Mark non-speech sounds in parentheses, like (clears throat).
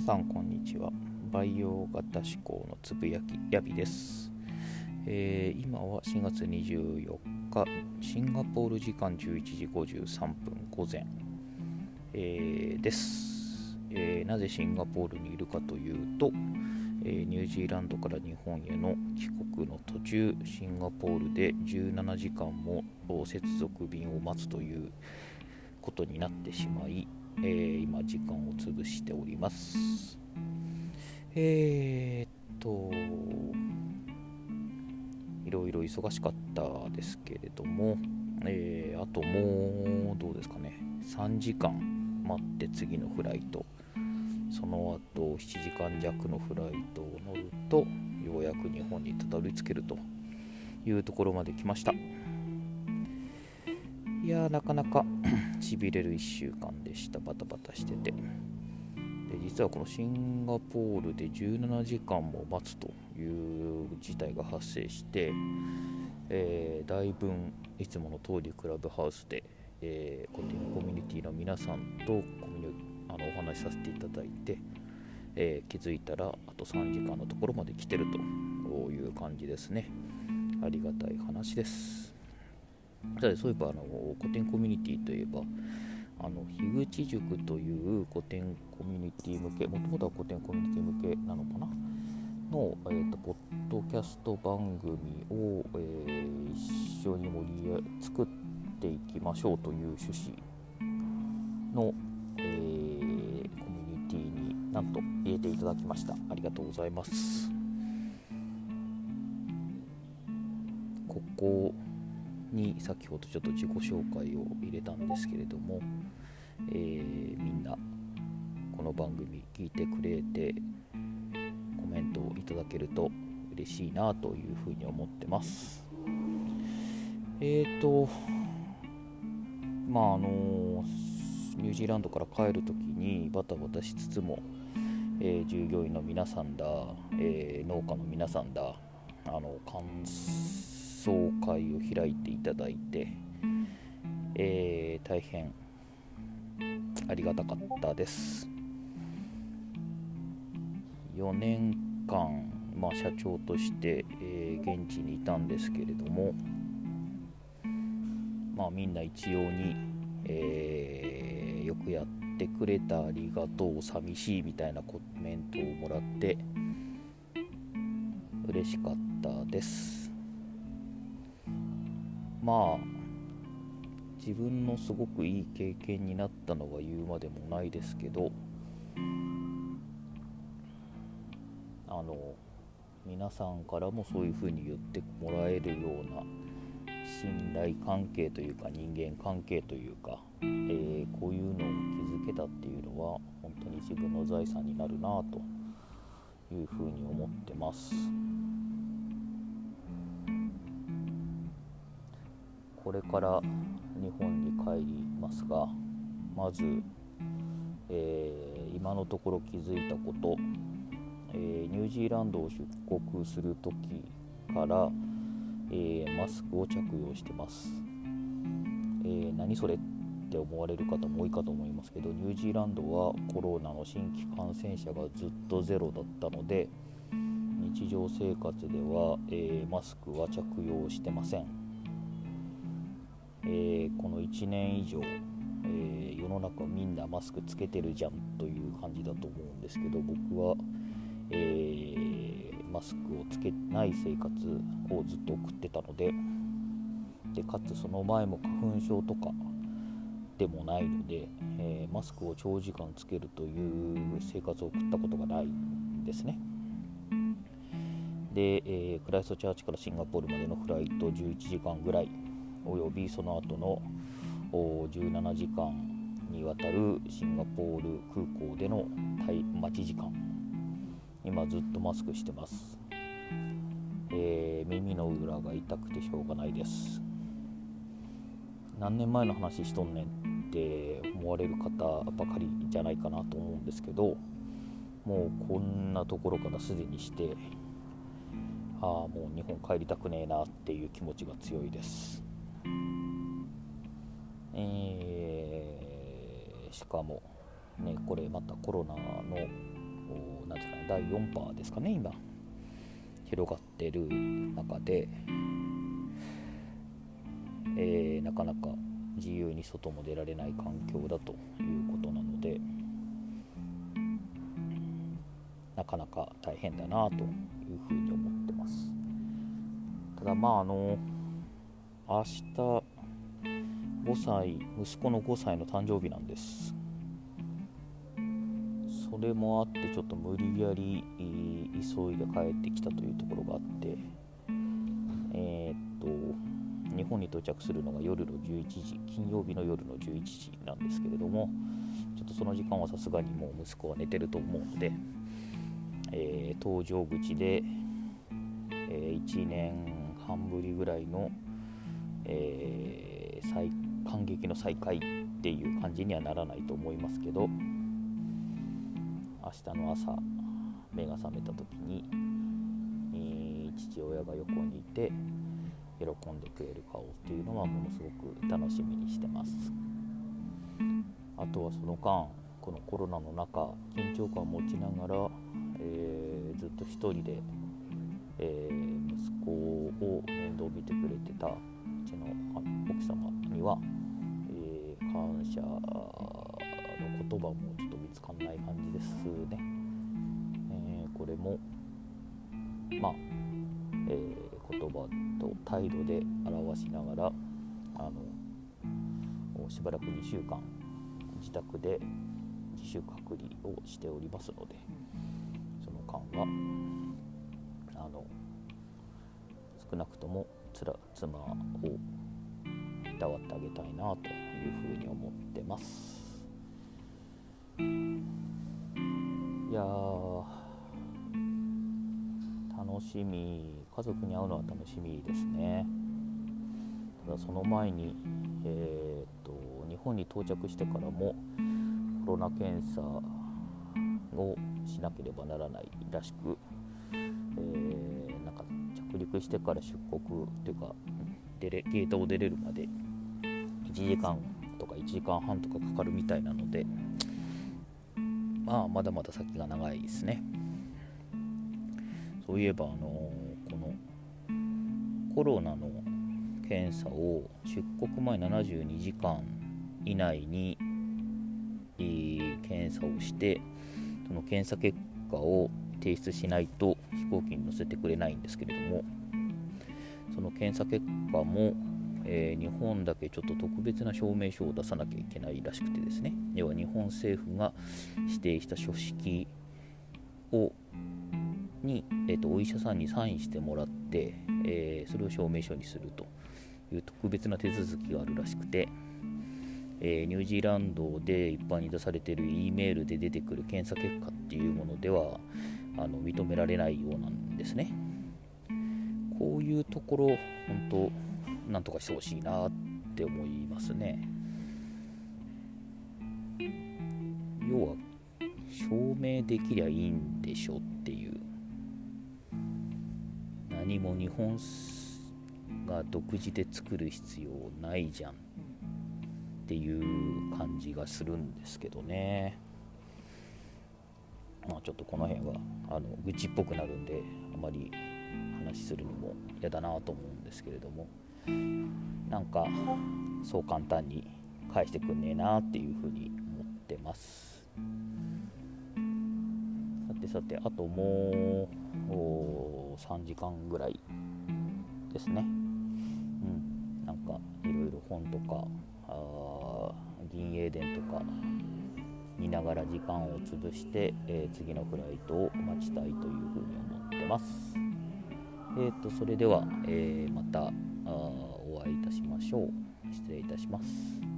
皆さんこんにちは。培養型思考のつぶやきヤビです、えー、今は4月24日シンガポール時間11時53分午前、えー、です、えー、なぜシンガポールにいるかというと、えニュージーランドから日本への帰国の途中シンガポールで17時間も接続便を待つということになってしまいえー、今時間を潰しております。えー、っといろいろ忙しかったですけれども、えー、あともうどうですかね。3時間待って次のフライト。その後7時間弱のフライトを乗るとようやく日本にたどり着けるというところまで来ました。いやなかなか (clears throat) しびれる1週間でした。バタバタしてて。で実はこのシンガポールで17時間も待つという事態が発生して、えー、だいぶいつもの通りクラブハウスで、えー、コティコミュニティの皆さんとコミュあのお話しさせていただいて、えー、気づいたらあと3時間のところまで来てるという感じですね。ありがたい話です。そういえばあの古典コミュニティといえばあの樋口塾という古典コミュニティ向けもともとは古典コミュニティ向けなのかな？の、えーと、ポッドキャスト番組を、えー、一緒に盛り作っていきましょうという趣旨の、えー、コミュニティになんと入れていただきました。ありがとうございます。ここに先ほどちょっと自己紹介を入れたんですけれども、えー、みんなこの番組聞いてくれてコメントをいただけると嬉しいなというふうに思ってます。えーとまああのニュージーランドから帰るときにバタバタしつつも、えー、従業員の皆さんだ、えー、農家の皆さんだあの感想会を開いていただいて、えー、大変ありがたかったです。4年間、まあ、社長として、えー、現地にいたんですけれども、まあ、みんな一様に、えー、よくやってくれたありがとう寂しいみたいなコメントをもらって嬉しかったです。まあ自分のすごくいい経験になったのは言うまでもないですけどあの皆さんからもそういうふうに言ってもらえるような信頼関係というか人間関係というか、えー、こういうのを築けたっていうのは本当に自分の財産になるなというふうに思ってます。これから日本に帰りますがまず、えー、今のところ気づいたこと、えー、ニュージーランドを出国する時から、えー、マスクを着用してます、え何それって思われる方も多いかと思いますけどニュージーランドはコロナの新規感染者がずっとゼロだったので日常生活では、えマスクは着用してません。えー、この1年以上、えー、世の中みんなマスクつけてるじゃんという感じだと思うんですけど僕は、えー、マスクをつけない生活をずっと送ってたのででかつその前も花粉症とかでもないので、えマスクを長時間つけるという生活を送ったことがないんですね。で、えクライストチャーチからシンガポールまでのフライト11時間ぐらいおよびその後の17時間にわたるシンガポール空港での待ち時間。今ずっとマスクしてます、えー、耳の裏が痛くてしょうがないです。何年前の話しとんねんって思われる方ばかりじゃないかなと思うんですけどもうこんなところからすでにしてああもう日本帰りたくねえなっていう気持ちが強いです。えー、しかも、ね、これまたコロナのなんですかね第4波ですかね今広がってる中で、えー、なかなか自由に外も出られない環境だということなのでなかなか大変だなというふうに思ってます。ただまああの明日5歳息子の5歳の誕生日なんです。それもあってちょっと無理やり急いで帰ってきたというところがあって。えー、っと日本に到着するのが夜の11時金曜日の夜の11時なんですけれどもちょっとその時間はさすがにもう息子は寝てると思うので、えー、搭乗口で、えー、1年半ぶりぐらいのえー、再感激の再会っていう感じにはならないと思いますけど明日の朝目が覚めた時に、えー、父親が横にいて喜んでくれる顔っていうのはものすごく楽しみにしてます。あとはその間このコロナの中緊張感を持ちながら、えー、ずっと一人で、えー、息子を面倒見てくれてた奥様には、えー、感謝の言葉もちょっと見つかんない感じですね。えー、これもまあ、えー、言葉と態度で表しながらあのしばらく2週間自宅で自主隔離をしておりますのでその間はあの少なくともつら妻をたわってあげたいなというふうに思ってます。いや楽しみ。家族に会うのは楽しみですね。ただその前に、えーと、と日本に到着してからもコロナ検査をしなければならないらしく、えー、なんか着陸してから出国というか出れゲートを出れるまで1時間とか1時間半とかかかるみたいなのでまあまだまだ先が長いですね。そういえばあのこのコロナの検査を出国前72時間以内に検査をしてその検査結果を提出しないと飛行機に乗せてくれないんですけれどもその検査結果も、えー、日本だけちょっと特別な証明書を出さなきゃいけないらしくてですね要は日本政府が指定した書式をに、えーと、お医者さんにサインしてもらって、えー、それを証明書にするという特別な手続きがあるらしくて、えー、ニュージーランドで一般に出されている E メールで出てくる検査結果っていうものではあの認められないようなんですね。こういうところ、本当、なんとかしてほしいなって思いますね。要は、証明できりゃいいんでしょっていう。何も日本が独自で作る必要ないじゃんっていう感じがするんですけどね。まあちょっとこの辺はあの愚痴っぽくなるんであまり話するのも嫌だなと思うんですけれどもなんかそう簡単に返してくんねえなっていうふうに思ってます。さてさてあともう3時間ぐらいですね。うん。なんかいろいろ本とかあ銀英伝とか見ながら時間を潰して、えー、次のフライトを待ちたいというふうに思ってます。えーと、それでは、えー、またお会いいたしましょう。失礼いたします。